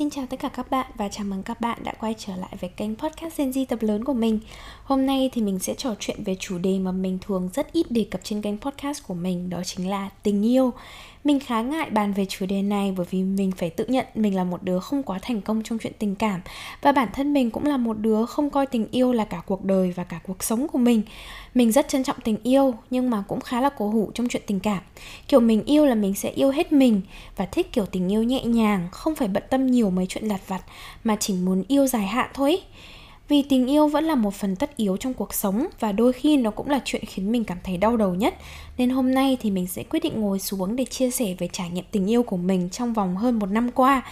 Xin chào tất cả các bạn và chào mừng các bạn đã quay trở lại với kênh podcast Gen Z tập lớn của mình. Hôm nay thì mình sẽ trò chuyện về chủ đề mà mình thường rất ít đề cập trên kênh podcast của mình, Đó chính là tình yêu mình khá ngại bàn về chủ đề này bởi vì mình phải tự nhận mình là một đứa không quá thành công trong chuyện tình cảm và bản thân mình cũng là một đứa không coi tình yêu là cả cuộc đời và cả cuộc sống của mình. Mình rất trân trọng tình yêu nhưng mà cũng khá là cố hữu trong chuyện tình cảm. Kiểu mình yêu là mình sẽ yêu hết mình và thích kiểu tình yêu nhẹ nhàng, không phải bận tâm nhiều mấy chuyện lặt vặt mà chỉ muốn yêu dài hạn thôi. Vì tình yêu vẫn là một phần tất yếu trong cuộc sống và đôi khi nó cũng là chuyện khiến mình cảm thấy đau đầu nhất. Nên hôm nay thì mình sẽ quyết định ngồi xuống để chia sẻ về trải nghiệm tình yêu của mình trong vòng hơn một năm qua.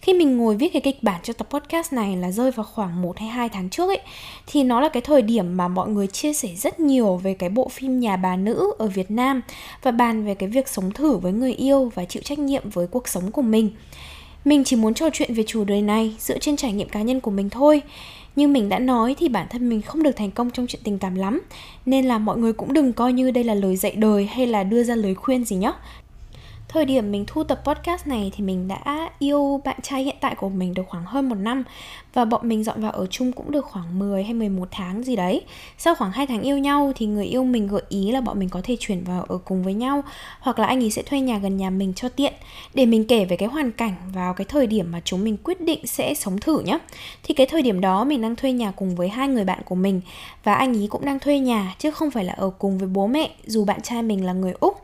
Khi mình ngồi viết cái kịch bản cho tập podcast này là rơi vào khoảng 1 hay 2 tháng trước ấy, thì nó là cái thời điểm mà mọi người chia sẻ rất nhiều về cái bộ phim Nhà bà nữ ở Việt Nam và bàn về cái việc sống thử với người yêu và chịu trách nhiệm với cuộc sống của mình. Mình chỉ muốn trò chuyện về chủ đề này dựa trên trải nghiệm cá nhân của mình thôi như mình đã nói thì bản thân mình không được thành công trong chuyện tình cảm lắm. Nên là mọi người cũng đừng coi như đây là lời dạy đời hay là đưa ra lời khuyên gì nhé Thời điểm mình thu tập podcast này thì mình đã yêu bạn trai hiện tại của mình được khoảng hơn một năm Và bọn mình dọn vào ở chung cũng được khoảng 10 hay 11 tháng gì đấy. Sau khoảng 2 tháng yêu nhau thì người yêu mình gợi ý là bọn mình có thể chuyển vào ở cùng với nhau Hoặc là anh ấy sẽ thuê nhà gần nhà mình cho tiện Để mình kể về cái hoàn cảnh vào cái thời điểm mà chúng mình quyết định sẽ sống thử nhé Thì cái thời điểm đó mình đang thuê nhà cùng với hai người bạn của mình Và anh ấy cũng đang thuê nhà chứ không phải là ở cùng với bố mẹ dù bạn trai mình là người Úc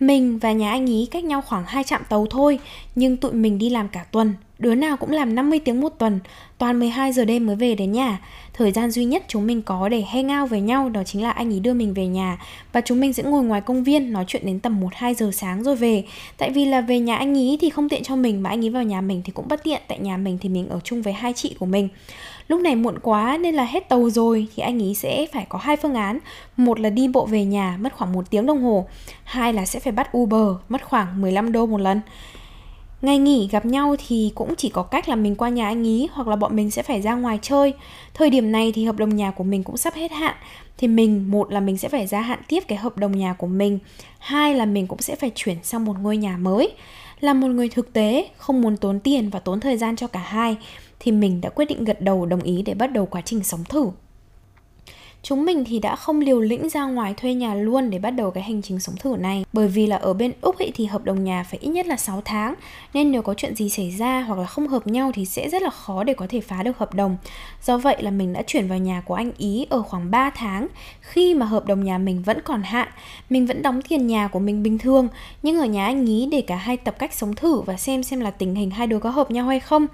mình và nhà anh ý cách nhau khoảng hai trạm tàu thôi, Nhưng tụi mình đi làm cả tuần, Đứa nào cũng làm 50 tiếng một tuần, Toàn 12 giờ đêm mới về đến nhà. Thời gian duy nhất chúng mình có để hang out với nhau Đó chính là anh ý đưa mình về nhà, Và chúng mình sẽ ngồi ngoài công viên Nói chuyện đến tầm 1-2 giờ sáng rồi về. Tại vì là về nhà anh ý thì không tiện cho mình, Mà anh ý vào nhà mình thì cũng bất tiện, Tại nhà mình thì mình ở chung với hai chị của mình. Lúc này muộn quá nên là hết tàu rồi thì anh ý sẽ phải có hai phương án. Một là đi bộ về nhà mất khoảng một tiếng đồng hồ, hai là sẽ phải bắt Uber mất khoảng 15 đô một lần. Ngày nghỉ gặp nhau thì cũng chỉ có cách là mình qua nhà anh ý hoặc là bọn mình sẽ phải ra ngoài chơi. Thời điểm này thì hợp đồng nhà của mình cũng sắp hết hạn thì mình một là mình sẽ phải gia hạn tiếp cái hợp đồng nhà của mình, hai là mình cũng sẽ phải chuyển sang một ngôi nhà mới. Là một người thực tế, không muốn tốn tiền và tốn thời gian cho cả hai thì mình đã quyết định gật đầu đồng ý để bắt đầu quá trình sống thử. Chúng mình thì đã không liều lĩnh ra ngoài thuê nhà luôn để bắt đầu cái hành trình sống thử này. Bởi vì là ở bên Úc ấy thì hợp đồng nhà phải ít nhất là 6 tháng, Nên nếu có chuyện gì xảy ra hoặc là không hợp nhau thì sẽ rất là khó để có thể phá được hợp đồng. Do vậy là mình đã chuyển vào nhà của anh Ý ở khoảng 3 tháng. Khi mà hợp đồng nhà mình vẫn còn hạn, Mình vẫn đóng tiền nhà của mình bình thường. Nhưng ở nhà anh Ý để cả hai tập cách sống thử và xem xem là tình hình hai đứa có hợp nhau hay không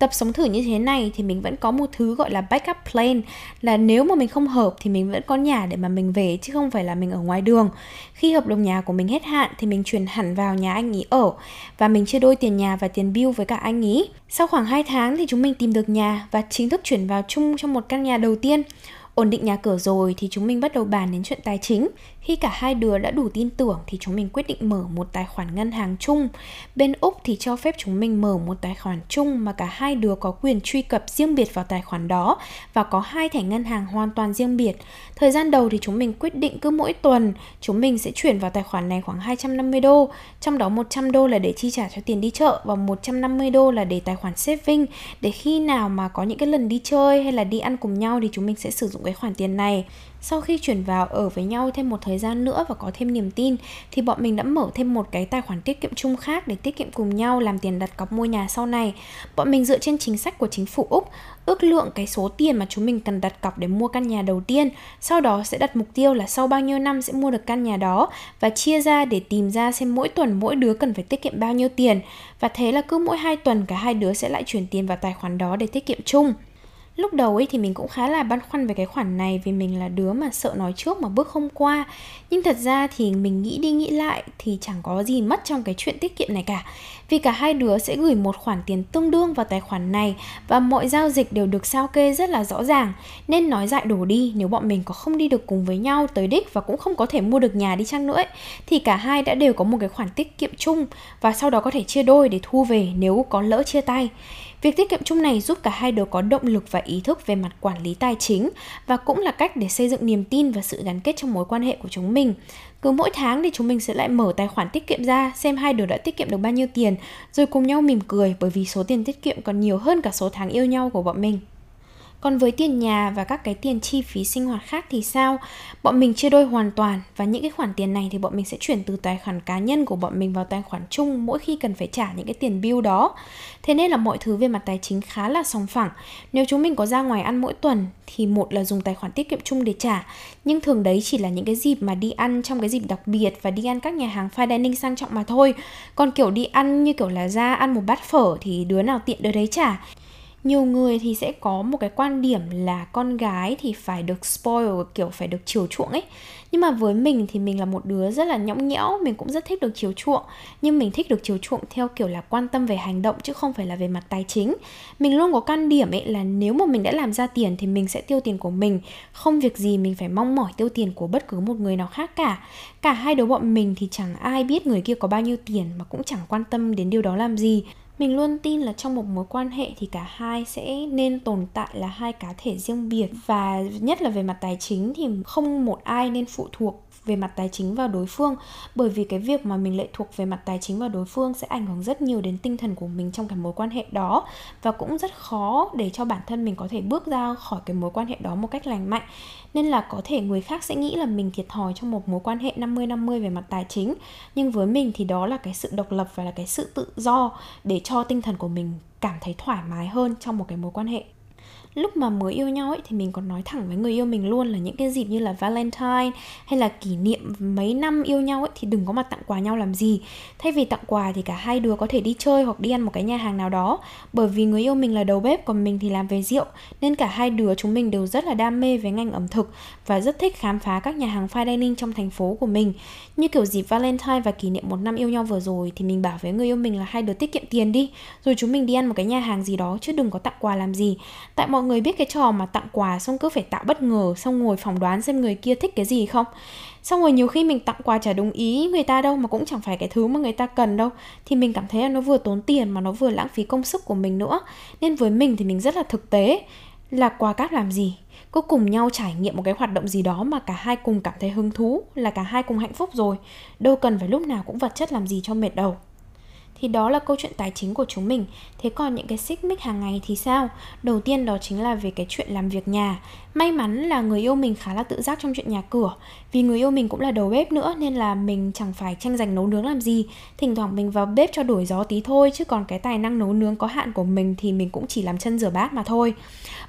tập sống thử như thế này thì mình vẫn có một thứ gọi là backup plan, là nếu mà mình không hợp thì mình vẫn có nhà để mà mình về, chứ không phải là mình ở ngoài đường. Khi hợp đồng nhà của mình hết hạn thì mình chuyển hẳn vào nhà anh ý ở và mình chia đôi tiền nhà và tiền bill với cả anh ý. Sau khoảng 2 tháng thì chúng mình tìm được nhà và chính thức chuyển vào chung trong một căn nhà đầu tiên ổn định nhà cửa rồi thì chúng mình bắt đầu bàn đến chuyện tài chính khi cả hai đứa đã đủ tin tưởng thì chúng mình quyết định mở một tài khoản ngân hàng chung. Bên Úc thì cho phép chúng mình mở một tài khoản chung mà cả hai đứa có quyền truy cập riêng biệt vào tài khoản đó và có hai thẻ ngân hàng hoàn toàn riêng biệt. Thời gian đầu thì chúng mình quyết định cứ mỗi tuần chúng mình sẽ chuyển vào tài khoản này khoảng 250 đô, trong đó 100 đô là để chi trả cho tiền đi chợ và 150 đô là để tài khoản saving để khi nào mà có những cái lần đi chơi hay là đi ăn cùng nhau thì chúng mình sẽ sử dụng cái khoản tiền này. Sau khi chuyển vào ở với nhau thêm một thời gian nữa và có thêm niềm tin thì bọn mình đã mở thêm một cái tài khoản tiết kiệm chung khác để tiết kiệm cùng nhau làm tiền đặt cọc mua nhà sau này. Bọn mình dựa trên chính sách của chính phủ Úc ước lượng cái số tiền mà chúng mình cần đặt cọc để mua căn nhà đầu tiên, sau đó sẽ đặt mục tiêu là sau bao nhiêu năm sẽ mua được căn nhà đó và chia ra để tìm ra xem mỗi tuần mỗi đứa cần phải tiết kiệm bao nhiêu tiền. Và thế là cứ mỗi hai tuần cả hai đứa sẽ lại chuyển tiền vào tài khoản đó để tiết kiệm chung lúc đầu ấy thì mình cũng khá là băn khoăn về cái khoản này vì mình là đứa mà sợ nói trước mà bước không qua. Nhưng thật ra thì mình nghĩ đi nghĩ lại thì chẳng có gì mất trong cái chuyện tiết kiệm này cả vì cả hai đứa sẽ gửi một khoản tiền tương đương vào tài khoản này và mọi giao dịch đều được sao kê rất là rõ ràng nên nói dại đổ đi nếu bọn mình có không đi được cùng với nhau tới đích và cũng không có thể mua được nhà đi chăng nữa ấy, thì cả hai đã đều có một cái khoản tiết kiệm chung và sau đó có thể chia đôi để thu về nếu có lỡ chia tay Việc tiết kiệm chung này giúp cả hai đứa có động lực và ý thức về mặt quản lý tài chính và cũng là cách để xây dựng niềm tin và sự gắn kết trong mối quan hệ của chúng mình. Cứ mỗi tháng thì chúng mình sẽ lại mở tài khoản tiết kiệm ra, xem hai đứa đã tiết kiệm được bao nhiêu tiền, rồi cùng nhau mỉm cười bởi vì số tiền tiết kiệm còn nhiều hơn cả số tháng yêu nhau của bọn mình. Còn với tiền nhà và các cái tiền chi phí sinh hoạt khác thì sao? Bọn mình chia đôi hoàn toàn và những cái khoản tiền này thì bọn mình sẽ chuyển từ tài khoản cá nhân của bọn mình vào tài khoản chung mỗi khi cần phải trả những cái tiền bill đó. Thế nên là mọi thứ về mặt tài chính khá là sòng phẳng. Nếu chúng mình có ra ngoài ăn mỗi tuần thì một là dùng tài khoản tiết kiệm chung để trả, nhưng thường đấy chỉ là những cái dịp mà đi ăn trong cái dịp đặc biệt và đi ăn các nhà hàng fine dining sang trọng mà thôi. Còn kiểu đi ăn như kiểu là ra ăn một bát phở thì đứa nào tiện đứa đấy trả nhiều người thì sẽ có một cái quan điểm là con gái thì phải được spoil, kiểu phải được chiều chuộng ấy. Nhưng mà với mình thì mình là một đứa rất là nhõng nhẽo, mình cũng rất thích được chiều chuộng. Nhưng mình thích được chiều chuộng theo kiểu là quan tâm về hành động chứ không phải là về mặt tài chính. Mình luôn có quan điểm ấy là nếu mà mình đã làm ra tiền thì mình sẽ tiêu tiền của mình. Không việc gì mình phải mong mỏi tiêu tiền của bất cứ một người nào khác cả. Cả hai đứa bọn mình thì chẳng ai biết người kia có bao nhiêu tiền mà cũng chẳng quan tâm đến điều đó làm gì mình luôn tin là trong một mối quan hệ thì cả hai sẽ nên tồn tại là hai cá thể riêng biệt và nhất là về mặt tài chính thì không một ai nên phụ thuộc về mặt tài chính vào đối phương. Bởi vì cái việc mà mình lệ thuộc về mặt tài chính vào đối phương sẽ ảnh hưởng rất nhiều đến tinh thần của mình trong cái mối quan hệ đó. Và cũng rất khó để cho bản thân mình có thể bước ra khỏi cái mối quan hệ đó một cách lành mạnh. Nên là có thể người khác sẽ nghĩ là mình thiệt thòi trong một mối quan hệ 50-50 về mặt tài chính. Nhưng với mình thì đó là cái sự độc lập và là cái sự tự do để cho tinh thần của mình cảm thấy thoải mái hơn trong một cái mối quan hệ lúc mà mới yêu nhau ấy, thì mình còn nói thẳng với người yêu mình luôn là những cái dịp như là Valentine hay là kỷ niệm mấy năm yêu nhau ấy, thì đừng có mà tặng quà nhau làm gì. Thay vì tặng quà thì cả hai đứa có thể đi chơi hoặc đi ăn một cái nhà hàng nào đó. Bởi vì người yêu mình là đầu bếp, còn mình thì làm về rượu, nên cả hai đứa chúng mình đều rất là đam mê với ngành ẩm thực và rất thích khám phá các nhà hàng fine dining trong thành phố của mình. Như kiểu dịp Valentine và kỷ niệm một năm yêu nhau vừa rồi, thì mình bảo với người yêu mình là hai đứa tiết kiệm tiền đi, rồi chúng mình đi ăn một cái nhà hàng gì đó, chứ đừng có tặng quà làm gì. Tại mọi người biết cái trò mà tặng quà xong cứ phải tạo bất ngờ, xong ngồi phỏng đoán xem người kia thích cái gì không? Xong rồi nhiều khi mình tặng quà chả đúng ý người ta đâu mà cũng chẳng phải cái thứ mà người ta cần đâu. Thì mình cảm thấy là nó vừa tốn tiền mà nó vừa lãng phí công sức của mình nữa. Nên với mình thì mình rất là thực tế. Là quà cáp làm gì? Cứ cùng nhau trải nghiệm một cái hoạt động gì đó mà cả hai cùng cảm thấy hứng thú, là cả hai cùng hạnh phúc rồi. Đâu cần phải lúc nào cũng vật chất làm gì cho mệt đầu thì đó là câu chuyện tài chính của chúng mình. Thế còn những cái xích mích hàng ngày thì sao? Đầu tiên đó chính là về cái chuyện làm việc nhà may mắn là người yêu mình khá là tự giác trong chuyện nhà cửa. Vì người yêu mình cũng là đầu bếp nữa, nên là mình chẳng phải tranh giành nấu nướng làm gì. Thỉnh thoảng mình vào bếp cho đổi gió tí thôi, chứ còn cái tài năng nấu nướng có hạn của mình thì mình cũng chỉ làm chân rửa bát mà thôi.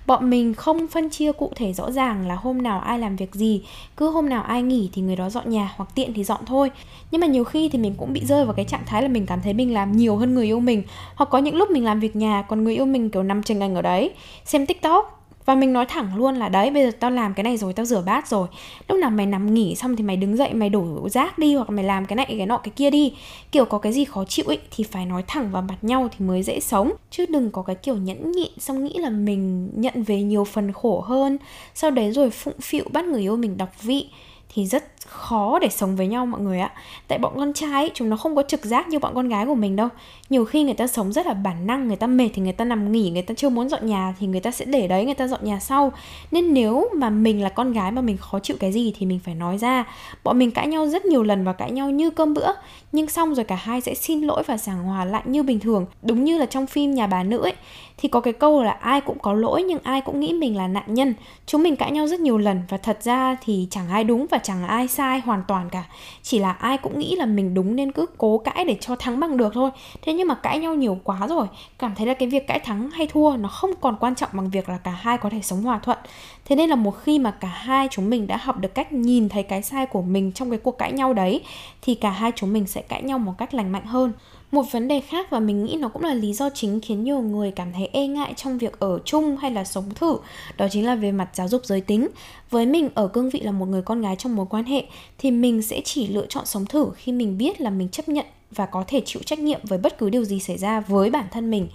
Bọn mình không phân chia cụ thể rõ ràng là hôm nào ai làm việc gì. Cứ hôm nào ai nghỉ thì người đó dọn nhà, hoặc tiện thì dọn thôi. Nhưng mà nhiều khi thì mình cũng bị rơi vào cái trạng thái là mình cảm thấy mình làm nhiều hơn người yêu mình. Hoặc có những lúc mình làm việc nhà, còn người yêu mình kiểu nằm chừng ảnh ở đấy, xem tiktok và mình nói thẳng luôn là, đấy, bây giờ tao làm cái này rồi, tao rửa bát rồi. Lúc nào mày nằm nghỉ xong thì mày đứng dậy, mày đổ rác đi hoặc mày làm cái này, cái nọ, cái kia đi. Kiểu có cái gì khó chịu ấy thì phải nói thẳng vào mặt nhau thì mới dễ sống. Chứ đừng có cái kiểu nhẫn nhịn xong nghĩ là mình nhận về nhiều phần khổ hơn. Sau đấy rồi phụng phịu bắt người yêu mình đọc vị thì rất khó để sống với nhau mọi người ạ. Tại bọn con trai ấy, chúng nó không có trực giác như bọn con gái của mình đâu. Nhiều khi người ta sống rất là bản năng người ta mệt thì người ta nằm nghỉ người ta chưa muốn dọn nhà thì người ta sẽ để đấy người ta dọn nhà sau. Nên nếu mà mình là con gái mà mình khó chịu cái gì thì mình phải nói ra. Bọn mình cãi nhau rất nhiều lần và cãi nhau như cơm bữa. Nhưng xong rồi cả hai sẽ xin lỗi và giảng hòa lại như bình thường. Đúng như là trong phim nhà bà nữ ấy. Thì có cái câu là ai cũng có lỗi nhưng ai cũng nghĩ mình là nạn nhân. Chúng mình cãi nhau rất nhiều lần và thật ra thì chẳng ai đúng và chẳng ai sai sai hoàn toàn cả. Chỉ là ai cũng nghĩ là mình đúng nên cứ cố cãi để cho thắng bằng được thôi. Thế nhưng mà cãi nhau nhiều quá rồi, cảm thấy là cái việc cãi thắng hay thua nó không còn quan trọng bằng việc là cả hai có thể sống hòa thuận. Thế nên là một khi mà cả hai chúng mình đã học được cách nhìn thấy cái sai của mình trong cái cuộc cãi nhau đấy, thì cả hai chúng mình sẽ cãi nhau một cách lành mạnh hơn một vấn đề khác và mình nghĩ nó cũng là lý do chính khiến nhiều người cảm thấy e ngại trong việc ở chung hay là sống thử, đó chính là về mặt giáo dục giới tính. Với mình ở cương vị là một người con gái trong mối quan hệ, thì mình sẽ chỉ lựa chọn sống thử khi mình biết là mình chấp nhận và có thể chịu trách nhiệm với bất cứ điều gì xảy ra với bản thân mình.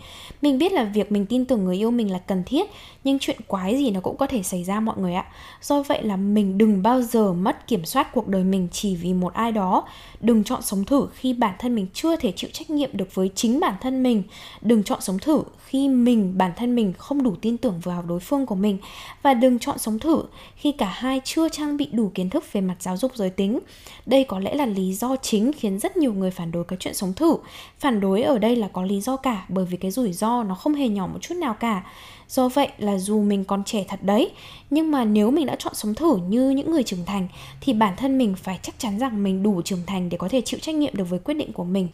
Mình biết là việc mình tin tưởng người yêu mình là cần thiết, nhưng chuyện quái gì nó cũng có thể xảy ra mọi người ạ. Do vậy là mình đừng bao giờ mất kiểm soát cuộc đời mình chỉ vì một ai đó. Đừng chọn sống thử khi bản thân mình chưa thể chịu trách nhiệm được với chính bản thân mình. Đừng chọn sống thử khi mình, bản thân mình không đủ tin tưởng vào đối phương của mình. Và đừng chọn sống thử khi cả hai chưa trang bị đủ kiến thức về mặt giáo dục giới tính. Đây có lẽ là lý do chính khiến rất nhiều người phản đối cái chuyện sống thử. Phản đối ở đây là có lý do cả, bởi vì cái rủi ro nó không hề nhỏ một chút nào cả. Do vậy là dù mình còn trẻ thật đấy, nhưng mà nếu mình đã chọn sống thử như những người trưởng thành, thì bản thân mình phải chắc chắn rằng mình đủ trưởng thành để có thể chịu trách nhiệm được với quyết định của mình.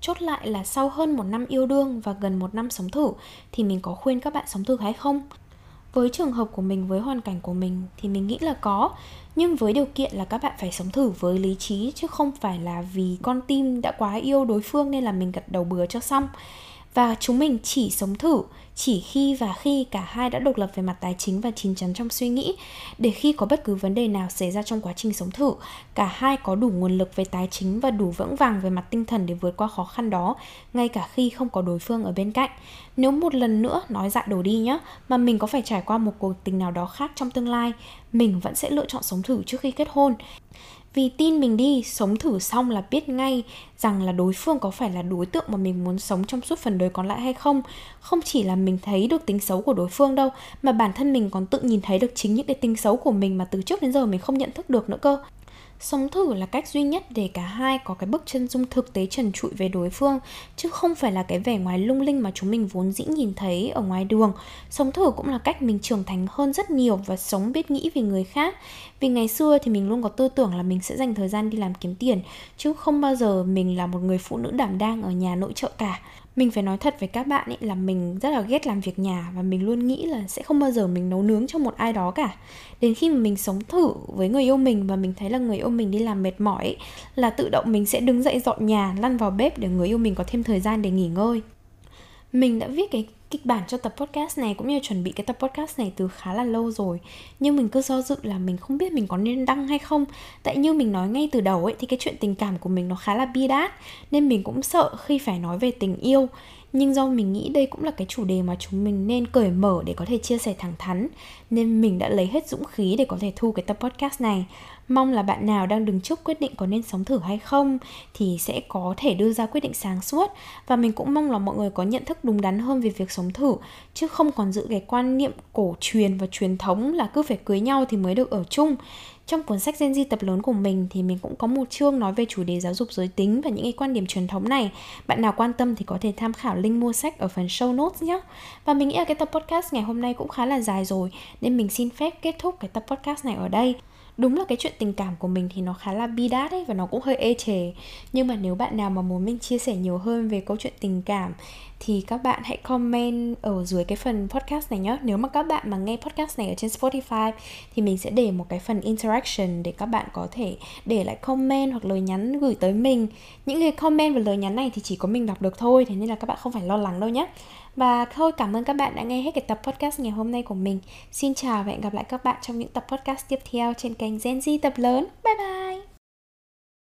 Chốt lại là sau hơn một năm yêu đương và gần một năm sống thử, thì mình có khuyên các bạn sống thử hay không? Với trường hợp của mình, với hoàn cảnh của mình thì mình nghĩ là có. Nhưng với điều kiện là các bạn phải sống thử với lý trí chứ không phải là vì con tim đã quá yêu đối phương nên là mình gật đầu bừa cho xong. Và chúng mình chỉ sống thử chỉ khi và khi cả hai đã độc lập về mặt tài chính và chín chắn trong suy nghĩ, để khi có bất cứ vấn đề nào xảy ra trong quá trình sống thử, cả hai có đủ nguồn lực về tài chính và đủ vững vàng về mặt tinh thần để vượt qua khó khăn đó, ngay cả khi không có đối phương ở bên cạnh. Nếu một lần nữa nói dại đổ đi nhá, mà mình có phải trải qua một cuộc tình nào đó khác trong tương lai, mình vẫn sẽ lựa chọn sống thử trước khi kết hôn vì tin mình đi, sống thử xong là biết ngay rằng là đối phương có phải là đối tượng mà mình muốn sống trong suốt phần đời còn lại hay không. Không chỉ là mình thấy được tính xấu của đối phương đâu, mà bản thân mình còn tự nhìn thấy được chính những cái tính xấu của mình mà từ trước đến giờ mình không nhận thức được nữa cơ sống thử là cách duy nhất để cả hai có cái bức chân dung thực tế trần trụi về đối phương, chứ không phải là cái vẻ ngoài lung linh mà chúng mình vốn dĩ nhìn thấy ở ngoài đường. Sống thử cũng là cách mình trưởng thành hơn rất nhiều và sống biết nghĩ về người khác. Vì ngày xưa thì mình luôn có tư tưởng là mình sẽ dành thời gian đi làm kiếm tiền, chứ không bao giờ mình là một người phụ nữ đảm đang ở nhà nội trợ cả mình phải nói thật với các bạn ấy là mình rất là ghét làm việc nhà và mình luôn nghĩ là sẽ không bao giờ mình nấu nướng cho một ai đó cả. Đến khi mà mình sống thử với người yêu mình và mình thấy là người yêu mình đi làm mệt mỏi ấy, là tự động mình sẽ đứng dậy dọn nhà lăn vào bếp để người yêu mình có thêm thời gian để nghỉ ngơi. Mình đã viết cái kịch bản cho tập podcast này cũng như chuẩn bị cái tập podcast này từ khá là lâu rồi. Nhưng mình cứ do dự là mình không biết mình có nên đăng hay không. Tại như mình nói ngay từ đầu ấy, thì cái chuyện tình cảm của mình nó khá là bi đát, nên mình cũng sợ khi phải nói về tình yêu. Nhưng do mình nghĩ đây cũng là cái chủ đề mà chúng mình nên cởi mở để có thể chia sẻ thẳng thắn, nên mình đã lấy hết dũng khí để có thể thu cái tập podcast này mong là bạn nào đang đứng trước quyết định có nên sống thử hay không thì sẽ có thể đưa ra quyết định sáng suốt và mình cũng mong là mọi người có nhận thức đúng đắn hơn về việc sống thử, chứ không còn giữ cái quan niệm cổ truyền và truyền thống là cứ phải cưới nhau thì mới được ở chung trong cuốn sách Gen Z tập lớn của mình thì mình cũng có một chương nói về chủ đề giáo dục giới tính và những cái quan điểm truyền thống này. Bạn nào quan tâm thì có thể tham khảo link mua sách ở phần show notes nhé. Và mình nghĩ là cái tập podcast ngày hôm nay cũng khá là dài rồi, nên mình xin phép kết thúc cái tập podcast này ở đây đúng là cái chuyện tình cảm của mình thì nó khá là bi đát ấy và nó cũng hơi ê chề. Nhưng mà nếu bạn nào mà muốn mình chia sẻ nhiều hơn về câu chuyện tình cảm thì các bạn hãy comment ở dưới cái phần podcast này nhé nếu mà các bạn mà nghe podcast này ở trên Spotify thì mình sẽ để một cái phần interaction để các bạn có thể để lại comment hoặc lời nhắn gửi tới mình. Những cái comment và lời nhắn này thì chỉ có mình đọc được thôi, thế nên là các bạn không phải lo lắng đâu nhé và thôi, cảm ơn các bạn đã nghe hết cái tập podcast ngày hôm nay của mình. Xin chào và hẹn gặp lại các bạn trong những tập podcast tiếp theo trên kênh Gen Z tập lớn. Bye bye!